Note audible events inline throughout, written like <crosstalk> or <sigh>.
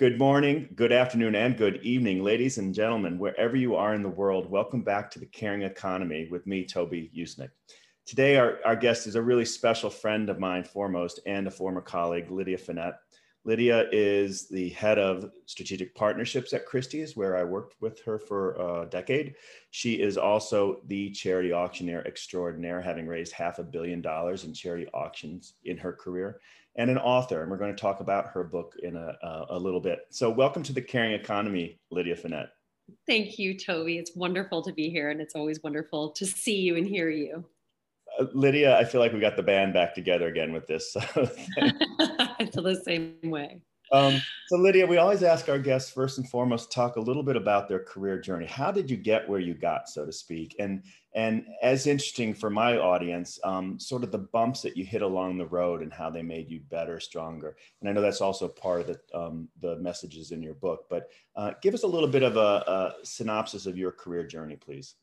Good morning, good afternoon, and good evening, ladies and gentlemen, wherever you are in the world. Welcome back to the Caring Economy with me, Toby Usnik. Today, our, our guest is a really special friend of mine, foremost, and a former colleague, Lydia Fenet. Lydia is the head of strategic partnerships at Christie's, where I worked with her for a decade. She is also the charity auctioneer extraordinaire, having raised half a billion dollars in charity auctions in her career and an author. And we're going to talk about her book in a, a, a little bit. So, welcome to the Caring Economy, Lydia Fenet. Thank you, Toby. It's wonderful to be here, and it's always wonderful to see you and hear you. Uh, Lydia, I feel like we got the band back together again with this. So <laughs> I feel the same way. Um, so Lydia, we always ask our guests first and foremost to talk a little bit about their career journey. How did you get where you got, so to speak? And and as interesting for my audience, um, sort of the bumps that you hit along the road and how they made you better, stronger. And I know that's also part of the um, the messages in your book. But uh, give us a little bit of a, a synopsis of your career journey, please.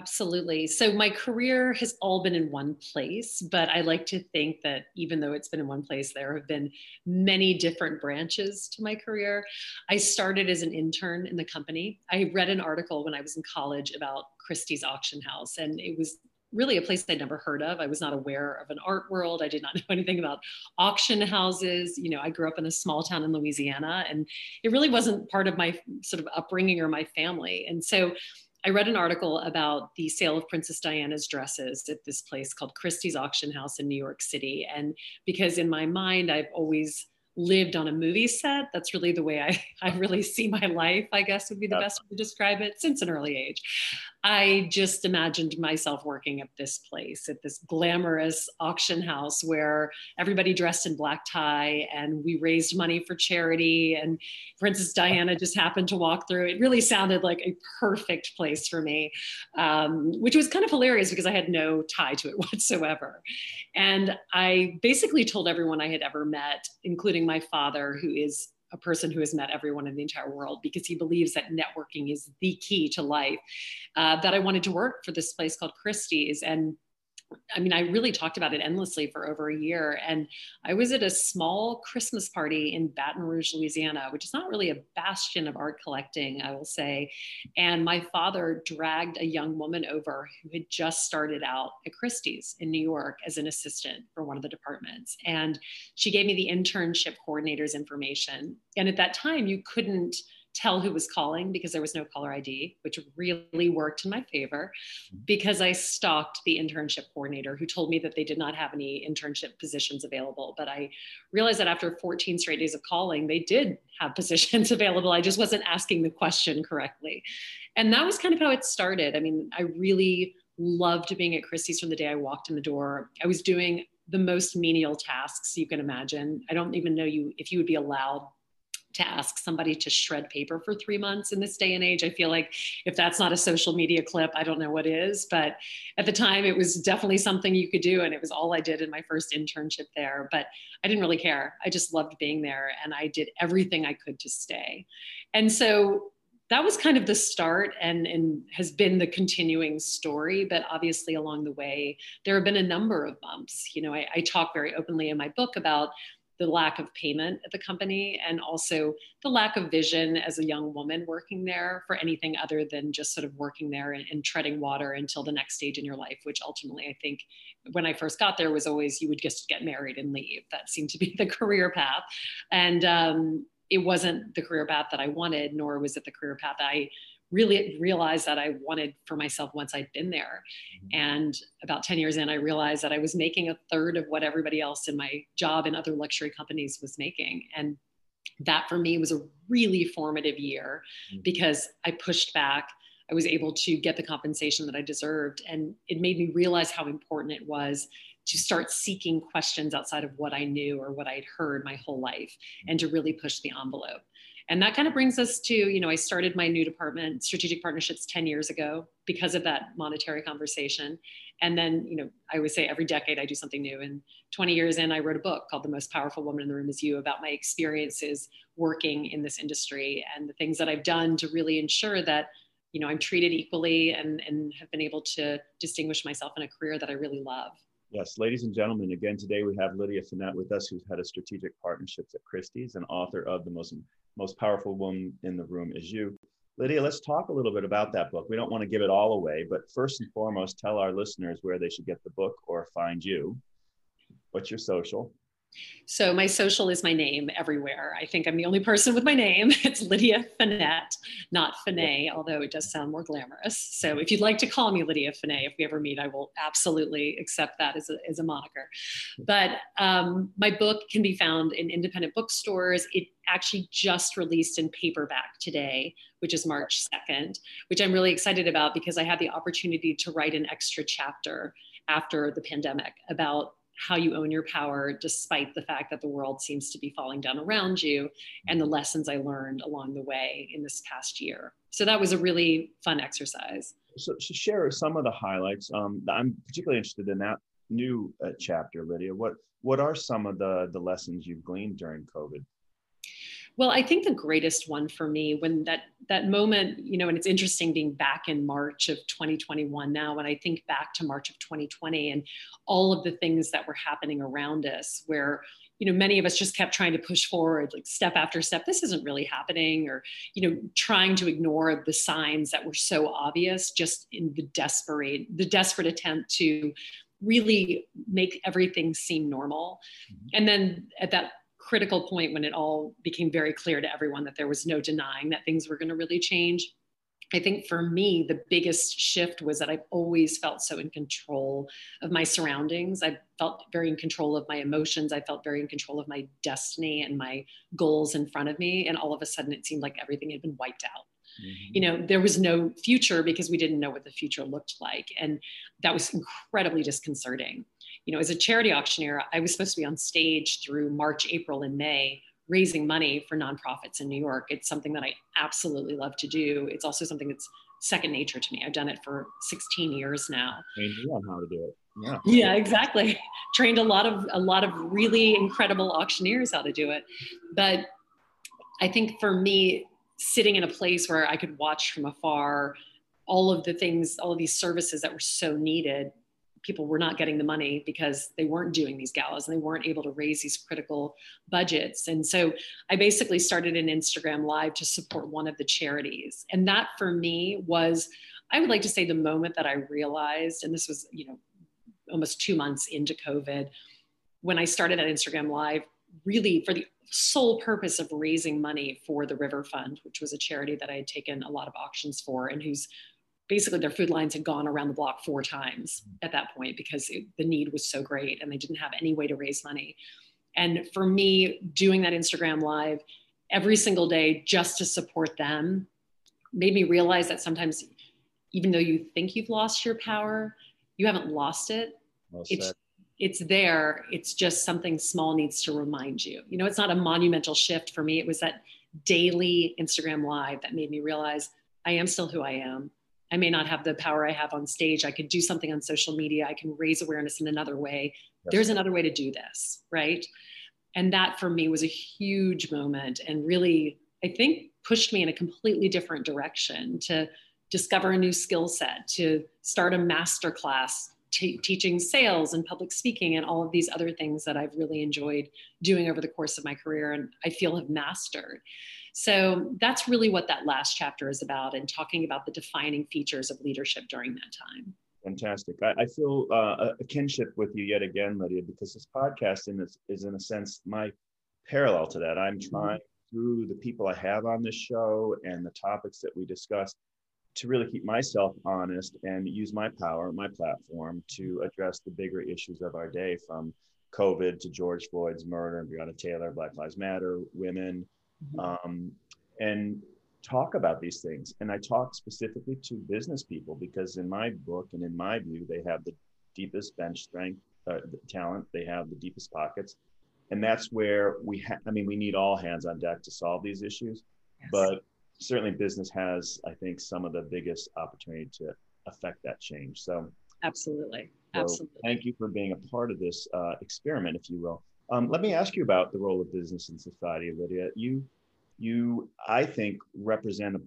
Absolutely. So my career has all been in one place, but I like to think that even though it's been in one place, there have been many different branches to my career. I started as an intern in the company. I read an article when I was in college about Christie's auction house, and it was really a place I'd never heard of. I was not aware of an art world. I did not <laughs> know anything about auction houses. You know, I grew up in a small town in Louisiana, and it really wasn't part of my sort of upbringing or my family. And so I read an article about the sale of Princess Diana's dresses at this place called Christie's Auction House in New York City. And because in my mind, I've always lived on a movie set. That's really the way I, <laughs> I really see my life, I guess would be the best way to describe it since an early age. I just imagined myself working at this place, at this glamorous auction house where everybody dressed in black tie and we raised money for charity. And Princess Diana just happened to walk through. It really sounded like a perfect place for me, um, which was kind of hilarious because I had no tie to it <laughs> whatsoever. And I basically told everyone I had ever met, including my father, who is a person who has met everyone in the entire world because he believes that networking is the key to life. Uh, that I wanted to work for this place called Christie's. And I mean, I really talked about it endlessly for over a year. And I was at a small Christmas party in Baton Rouge, Louisiana, which is not really a bastion of art collecting, I will say. And my father dragged a young woman over who had just started out at Christie's in New York as an assistant for one of the departments. And she gave me the internship coordinator's information. And at that time, you couldn't tell who was calling because there was no caller ID, which really worked in my favor mm-hmm. because I stalked the internship coordinator who told me that they did not have any internship positions available. But I realized that after 14 straight days of calling, they did have <laughs> positions available. I just wasn't asking the question correctly. And that was kind of how it started. I mean, I really loved being at Christie's from the day I walked in the door. I was doing the most menial tasks you can imagine. I don't even know you if you would be allowed to ask somebody to shred paper for three months in this day and age. I feel like if that's not a social media clip, I don't know what is. But at the time, it was definitely something you could do. And it was all I did in my first internship there. But I didn't really care. I just loved being there and I did everything I could to stay. And so that was kind of the start and, and has been the continuing story. But obviously, along the way, there have been a number of bumps. You know, I, I talk very openly in my book about the lack of payment at the company and also the lack of vision as a young woman working there for anything other than just sort of working there and, and, treading water until the next stage in your life which ultimately i think when i first got there was always you would just get married and leave. That seemed to be <laughs> the career path. And um, it wasn't the career path that i wanted nor was it the career path i really realized that I wanted for myself once I'd been there. Mm-hmm. And about 10 years in, I realized that I was making a third of what everybody else in my job in other luxury companies was making. And that for me was a really formative year mm-hmm. because I pushed back. I was able to get the compensation that I deserved. And it made me realize how important it was to start seeking questions outside of what I knew or what I'd heard my whole life and to really push the envelope. And that kind of brings us to, you know, I started my new department, strategic partnerships 10 years ago because of that monetary conversation. And then, you know, I always say every decade I do something new. And 20 years in, I wrote a book called The Most Powerful Woman in the Room Is You about my experiences working in this industry and the things that I've done to really ensure that, you know, I'm treated equally and, and have been able to distinguish myself in a career that I really love. Yes, ladies and gentlemen, again today we have Lydia Fenet with us, who's head of strategic partnerships at Christie's and author of the most most powerful woman in the room is you. Lydia, let's talk a little bit about that book. We don't want to give it all away, but first and foremost, tell our listeners where they should get the book or find you. What's your social? So my social is my name everywhere. I think I'm the only person with my name. <laughs> It's Lydia Fenet, not Finet, although it does sound more glamorous. So if you'd like to call me Lydia Finet, if we ever meet, I will absolutely accept that as a, as a moniker. But um, my book can be found in independent bookstores. It actually just released in paperback today, which is March 2nd, which I'm really excited about because I had the opportunity to write an extra chapter after the pandemic about how you own your power despite the fact that the world seems to be falling down around you and the lessons I learned along the way in this past year. So that was a really fun exercise. So, so share some of the highlights. Um, I'm particularly interested in that new uh, chapter, Lydia. What what are some of the the lessons you've gleaned during COVID? Well, I think the greatest one for me when that that moment, you know, and it's interesting being back in March of 2021 now when I think back to March of 2020 and all of the things that were happening around us where you know many of us just kept trying to push forward like step after step this isn't really happening or you know trying to ignore the signs that were so obvious just in the desperate the desperate attempt to really make everything seem normal mm-hmm. and then at that critical point when it all became very clear to everyone that there was no denying that things were going to really change. I think for me, the biggest shift was that I've always felt so in control of my surroundings. I felt very in control of my emotions. I felt very in control of my destiny and my goals in front of me. And all of a sudden, it seemed like everything had been wiped out. Mm-hmm. You know, there was no future because we didn't know what the future looked like. And that was incredibly disconcerting you know, as a charity auctioneer, I was supposed to be on stage through March, April, and May raising money for nonprofits in New York. It's something that I absolutely love to do. It's also something that's second nature to me. I've done it for 16 years now. Trained you on how to do it. Yeah. Yeah, exactly. <laughs> Trained a lot of a lot of really incredible auctioneers how to do it. But I think for me, sitting in a place where I could watch from afar all of the things, all of these services that were so needed people were not getting the money because they weren't doing these galas and they weren't able to raise these critical budgets. And so I basically started an Instagram live to support one of the charities. And that for me was, I would like to say, the moment that I realized, and this was, you know, almost two months into COVID, when I started that Instagram live, really for the sole purpose of raising money for the River Fund, which was a charity that I had taken a lot of auctions for and whose basically their food lines had gone around the block four times at that point because it, the need was so great and they didn't have any way to raise money. And for me, doing that Instagram live every single day just to support them made me realize that sometimes, even though you think you've lost your power, you haven't lost it. Well it's it's there. It's just something small needs to remind you. You know, it's not a monumental shift for me. It was that daily Instagram live that made me realize I am still who I am. I may not have the power I have on stage. I could do something on social media. I can raise awareness in another way. That's There's another way to do this, right? And that for me was a huge moment and really, I think, pushed me in a completely different direction to discover a new skill set, to start a master class t- teaching sales and public speaking and all of these other things that I've really enjoyed doing over the course of my career and I feel have mastered. So that's really what that last chapter is about and talking about the defining features of leadership during that time. Fantastic. I, I feel uh, a kinship with you yet again, Lydia, because this podcast in this, is, in a sense, my parallel to that. I'm mm-hmm. trying through the people I have on this show and the topics that we discuss to really keep myself honest and use my power, my platform to address the bigger issues of our day from COVID to George Floyd's murder and Breonna Taylor, Black Lives Matter, women, mm-hmm. Um, and talk about these things. And I talk specifically to business people because, in my book and in my view, they have the deepest bench strength, uh, the talent, they have the deepest pockets. And that's where we have, I mean, we need all hands on deck to solve these issues. Yes. But certainly, business has, I think, some of the biggest opportunity to affect that change. So, absolutely. So Absolutely. Thank you for being a part of this uh, experiment, if you will. Um, let me ask you about the role of business in society, Lydia. You, you, I think, represent a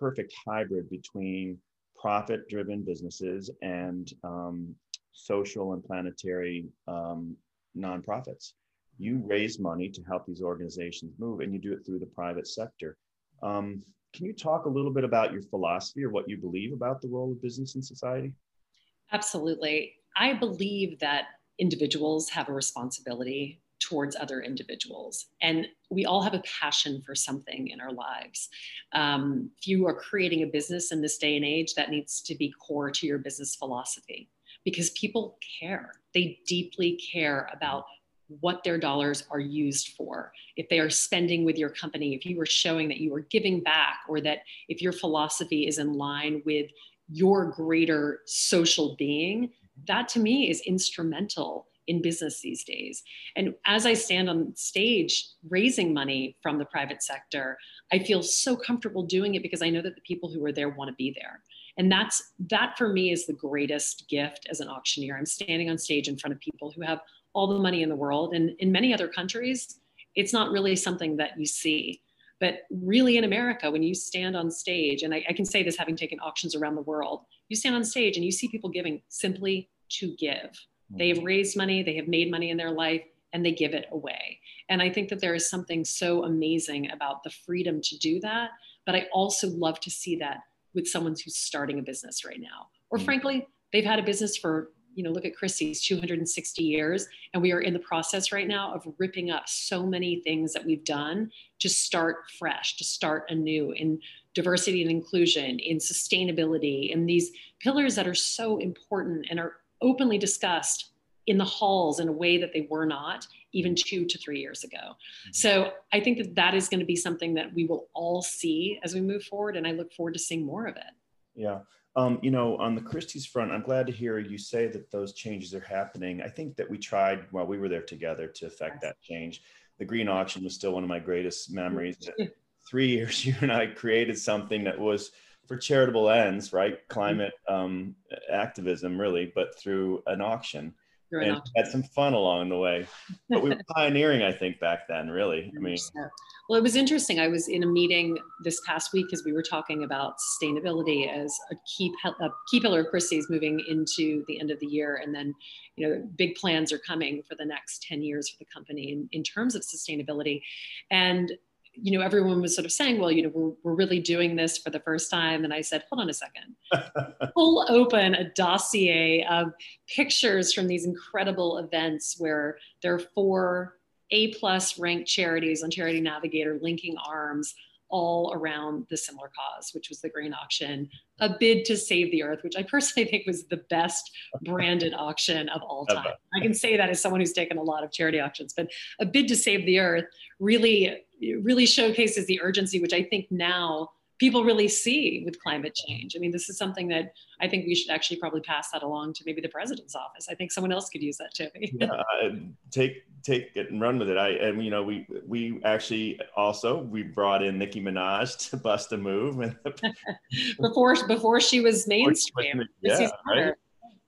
perfect hybrid between profit-driven businesses and um, social and planetary um, nonprofits. you raise money to help these organizations move, and you do it through the private sector. Um, can you talk a little bit about your philosophy or what you believe about the role of business in society? Absolutely. I believe that individuals have a responsibility towards other individuals. And we all have a passion for something in our lives. Um, if you are creating a business in this day and age, that needs to be core to your business philosophy because people care. They deeply care about what their dollars are used for. If they are spending with your company, if you are showing that you are giving back, or that if your philosophy is in line with your greater social being, that to me is instrumental in business these days. And as I stand on stage raising money from the private sector, I feel so comfortable doing it because I know that the people who are there want to be there. And that's that for me is the greatest gift as an auctioneer. I'm standing on stage in front of people who have all the money in the world. And in many other countries, it's not really something that you see. But really in America, when you stand on stage, and I, I, can say this having taken auctions around the world, you stand on stage and you see people giving simply to give. They have raised money, they have made money in their life, and they give it away. And I think that there is something so amazing about the freedom to do that. But I also love to see that with someone who's starting a business right now. Or mm. frankly, they've had a business for, you know, look at Christie's 260 years. And we are in the process right now of ripping up so many things that we've done to start fresh, to start anew in diversity and inclusion, in sustainability, in these pillars that are so important and are openly discussed in the halls in a way that they were not even two to three years ago. Mm-hmm. So I think that that is going to be something that we will all see as we move forward, and I look forward to seeing more of it. Yeah. Um, you know, on the Christie's front, I'm glad to hear you say that those changes are happening. I think that we tried while we were there together to affect that change. The green auction was still one of my greatest memories. <laughs> Three years, <laughs> you and I created something that was for charitable ends, right? Climate um, activism, really, but through an auction. Through and auction. had some fun along the way. But we were <laughs> pioneering, I think, back then, really. I mean, well, it was interesting. I was in a meeting this past week because we were talking about sustainability as a key, a key pillar of Christie's moving into the end of the year. And then, you know, big plans are coming for the next 10 years for the company in, in terms of sustainability. And you know, everyone was sort of saying, well, you know, we're, we're really doing this for the first time. And I said, hold on a second. <laughs> Pull open a dossier of pictures from these incredible events where there are four A plus ranked charities on Charity Navigator linking arms all around the similar cause, which was the green auction, a bid to save the earth, which I personally think was the best branded <laughs> auction of all time. I can say that as someone who's taken a lot of charity auctions, but a bid to save the earth really, really showcases the urgency, which I think now people really see with climate change. I mean, this is something that I think we should actually probably pass that along to maybe the president's office. I think someone else could use that too. <laughs> yeah, take take it and run with it. I and you know we we actually also we brought in Nicki Minaj to bust a move and <laughs> before before she was mainstream. yeah, right?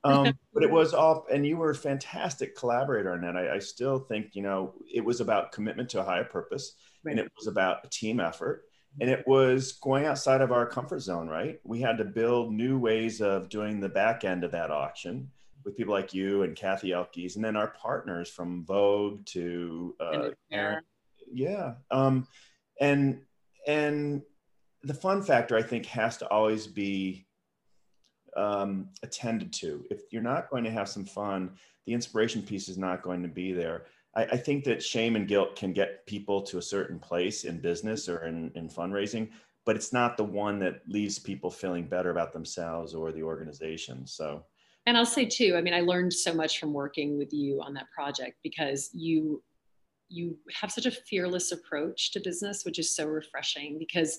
um, but it was off, and you were a fantastic collaborator on that. I, I, still think you know it was about commitment to a higher purpose, right. and it was about a team effort. And it was going outside of our comfort zone right? We had to build new ways of doing the back end of that auction with people like you and Cathy Elkies and then our partners from vogue to uh, Aaron. yeah um, and and the fun factor i think has to always be um, attended to. If you're not going to have some fun the inspiration piece is not going to be there I, I, think that shame and guilt can get people to a certain place in business or in, in fundraising, but it's not the one that leaves people feeling better about themselves or the organization. So, and I'll say too, I mean, I learned so much from working with you on that project because you you have such a fearless approach to business, which is so refreshing because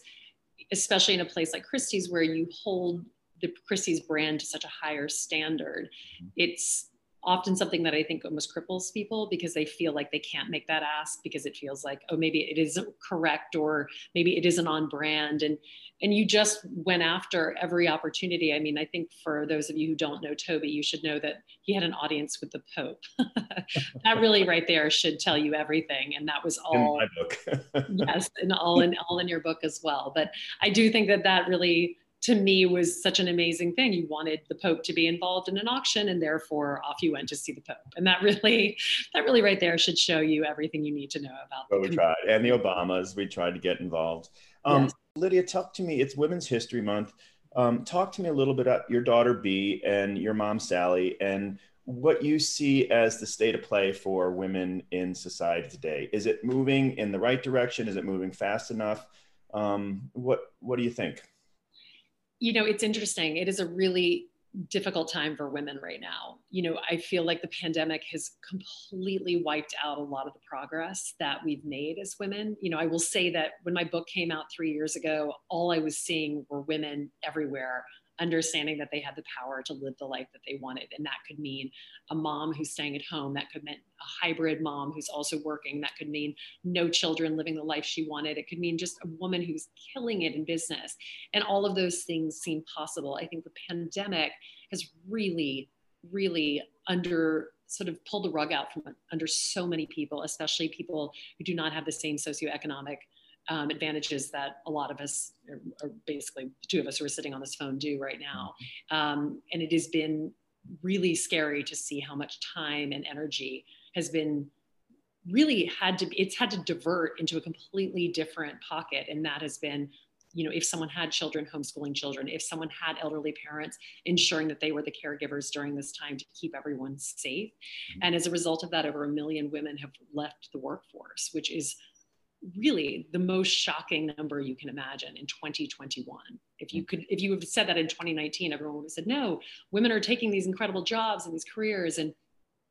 especially in a place like Christie's where you hold the Christie's brand to such a higher standard, mm-hmm. it's often something that I think almost cripples people because they feel like they can't make that ask because it feels like, oh, maybe it isn't correct or maybe it isn't on brand. And and you just went after every opportunity. I mean, I think for those of you who don't know Toby, you should know that he had an audience with the Pope. <laughs> that really right there should tell you everything. And that was all in my book. <laughs> yes, and all in all in your book as well. But I do think that that really to me was such an amazing thing. You wanted the Pope to be involved in an auction, and therefore off you went to see the Pope. And that really, <laughs> that really right there should show you everything you need to know about. Oh, we tried, and the Obamas. We tried to get involved. Um, yes. Lydia, talk to me. It's Women's History Month. Um, talk to me a little bit about your daughter B and your mom Sally, and what you see as the state of play for women in society today. Is it moving in the right direction? Is it moving fast enough? Um, what What do you think? You know, it's interesting. It is a really difficult time for women right now. You know, I feel like the pandemic has completely wiped out a lot of the progress that we've made as women. You know, I will say that when my book came out three years ago, all I was seeing were women everywhere understanding that they had the power to live the life that they wanted. And that could mean a mom who's staying at home. That could mean a hybrid mom who's also working. That could mean no children living the life she wanted. It could mean just a woman who's killing it in business. And all of those things seem possible. I think the pandemic has really, really under sort of pulled the rug out from under so many people, especially people who do not have the same socioeconomic um, advantages that a lot of us, or, or, basically the two of us who are sitting on this phone, do right now. Um, and it has been really scary to see how much time and energy has been really had to it's had to divert into a completely different pocket and that has been you know if someone had children homeschooling children if someone had elderly parents ensuring that they were the caregivers during this time to keep everyone safe mm-hmm. and as a result of that over a million women have left the workforce which is really the most shocking number you can imagine in 2021 if you could if you have said that in 2019 everyone would have said no women are taking these incredible jobs and these careers and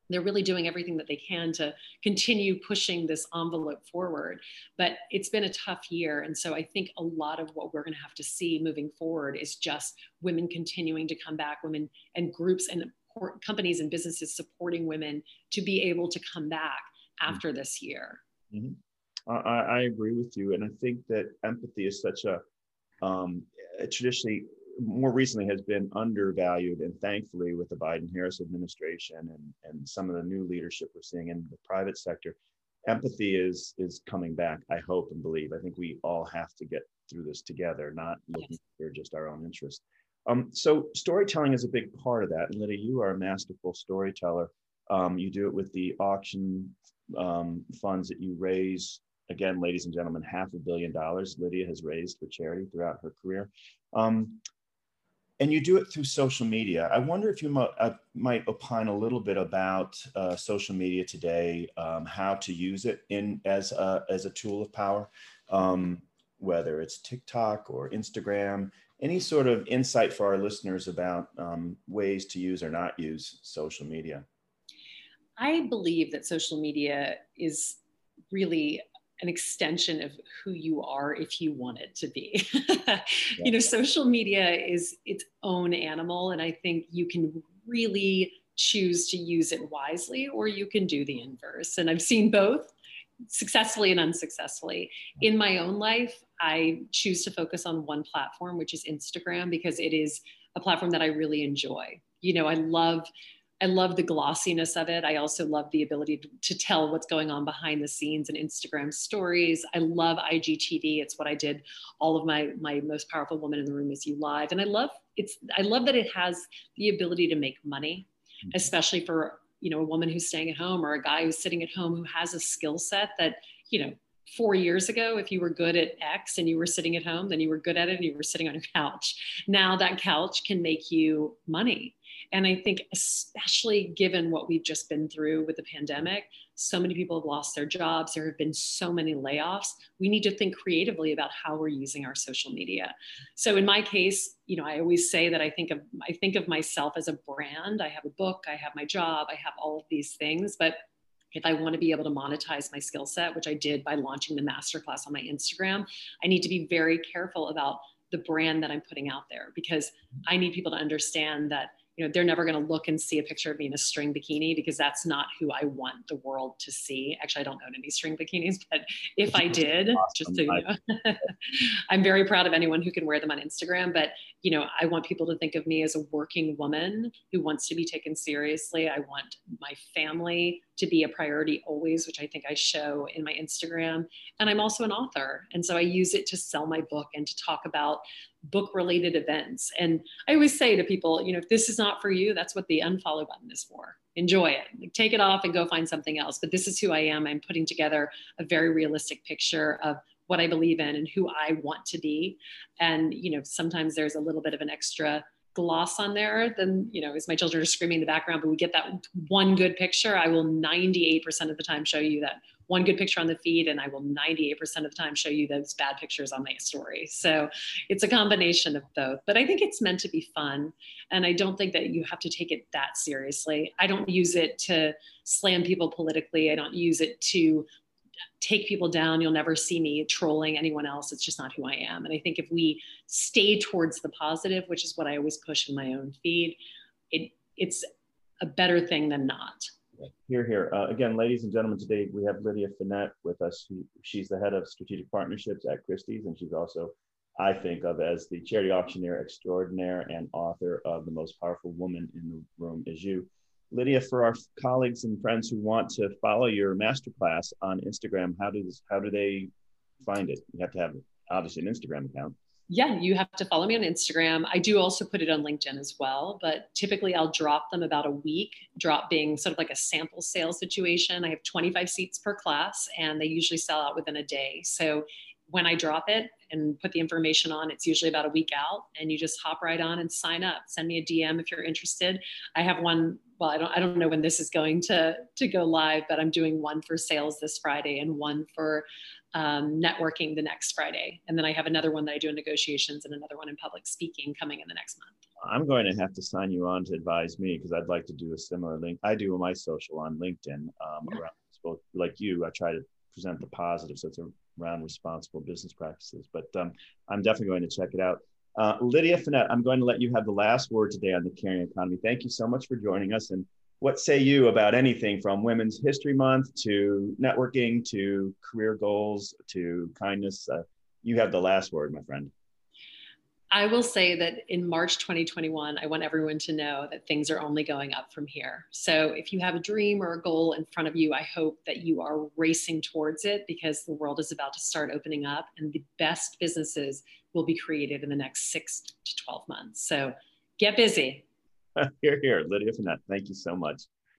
they're really doing everything that they can to continue pushing this envelope forward. But it's been a tough year and so i think a lot of what we're going to have to see moving forward is just women continuing to come back women and groups and companies and businesses supporting women to be able to come back after this year. Mm-hmm. I, I agree with you, and I think that empathy is such a um, traditionally more recently has been undervalued. And thankfully with the biden harris administration and, and some of the new leadership we're seeing in the private sector empathy is is coming back i hope and believe. I think we all have to get through this together not looking for just our own interest um, so storytelling is a big part of that. And lydia you are a masterful storyteller. Um, you do it with the auction um, funds that you raise again, ladies and gentlemen, half a billion dollars Lydia has raised for charity throughout her career. Um, and you do it through social media. I wonder if you might, uh, might opine a little bit about uh, social media today, um, how to use it in as a, as a tool of power, um, whether it's TikTok or Instagram. Any sort of insight for our listeners about um, ways to use or not use social media? I believe that social media is really an extension of who you are if you want it to be. <laughs> yeah. You know, social media is its own animal, and I think you can really choose to use it wisely or you can do the inverse. And I've seen both successfully and unsuccessfully. In my own life, I choose to focus on one platform, which is Instagram, because it is a platform that I really enjoy. You know, I love I love the glossiness of it. I also love the ability to, to, tell what's going on behind the scenes and Instagram stories. I love IGTV. It's what I did all of my my most powerful woman in the room is you live. And I love it's I love that it has the ability to make money, mm-hmm. especially for you know a woman who's staying at home or a guy who's sitting at home who has a skill set that, you know, four years ago, if you were good at X and you were sitting at home, then you were good at it and you were sitting on your couch. Now that couch can make you money and I think, especially given what we've just been through with the pandemic, so many people have lost their jobs. There have been so many layoffs. We need to think creatively about how we're using our social media. So in my case, you know, I always say that I think of I think of myself as a brand. I have a book, I have my job, I have all of these things, but if I want to be able to monetize my skill set, which I did by launching the masterclass on my Instagram, I need to be very careful about the brand that I'm putting out there because I need people to understand that you know they're never going to look and see a picture of me in a string bikini because that's not who i want the world to see actually i don't own any string bikinis but if i <laughs> did awesome. just so you know <laughs> i'm very proud of anyone who can wear them on instagram but you know i want people to think of me as a working woman who wants to be taken seriously i want my family to be a priority always, which I think I show in my Instagram. And I'm also an author. And so I use it to sell my book and to talk about book related events. And I always say to people, you know, if this is not for you, that's what the unfollow button is for. Enjoy it. Like, take it off and go find something else. But this is who I am. I'm putting together a very realistic picture of what I believe in and who I want to be. And, you know, sometimes there's a little bit of an extra gloss on there, then, you know, as my children are screaming in the background, but we get that one good picture, I will 98% of the time show you that one good picture on the feed, and I will 98% of the time show you those bad pictures on my story. So it's a combination of both. But I think it's meant to be fun. And I don't think that you have to take it that seriously. I don't use it to slam people politically, I don't use it to take people down. You'll never see me trolling anyone else. It's just not who I am. And I think if we stay towards the positive, which is what I always push in my own feed, it it's a better thing than not. Here, here. Uh, again, ladies and gentlemen, today we have Lydia Fenet with us. She, she's the head of strategic partnerships at Christie's, and she's also, I think, of as the charity auctioneer extraordinaire and author of The Most Powerful Woman in the Room Is You. Lydia, for our colleagues and friends who want to follow your masterclass on Instagram, how does how do they find it? You have to have obviously an Instagram account. Yeah, you have to follow me on Instagram. I do also put it on LinkedIn as well, but typically I'll drop them about a week, drop being sort of like a sample sale situation. I have 25 seats per class and they usually sell out within a day. So when I drop it and put the information on, it's usually about a week out and you just hop right on and sign up. Send me a DM if you're interested. I have one well, I don't, I don't know when this is going to, to go live, but I'm doing one for sales this Friday and one for um, networking the next Friday. And then I have another one that I do in negotiations and another one in public speaking coming in the next month. I'm going to have to sign you on to advise me because I'd like to do a similar link. I do my social on LinkedIn. Um, yeah. around, like you, I try to present the positive. So it's around responsible business practices. But um, I'm definitely going to check it out. Uh, Lydia Fenet, I'm going to let you have the last word today on the caring economy. Thank you so much for joining us. And what say you about anything from Women's History Month to networking to career goals to kindness? Uh, you have the last word, my friend. I will say that in March 2021, I want everyone to know that things are only going up from here. So if you have a dream or a goal in front of you, I hope that you are racing towards it because the world is about to start opening up and the best businesses will be created in the next six to 12 months. So get busy. <laughs> here, here, Lydia Fenet. Thank you so much.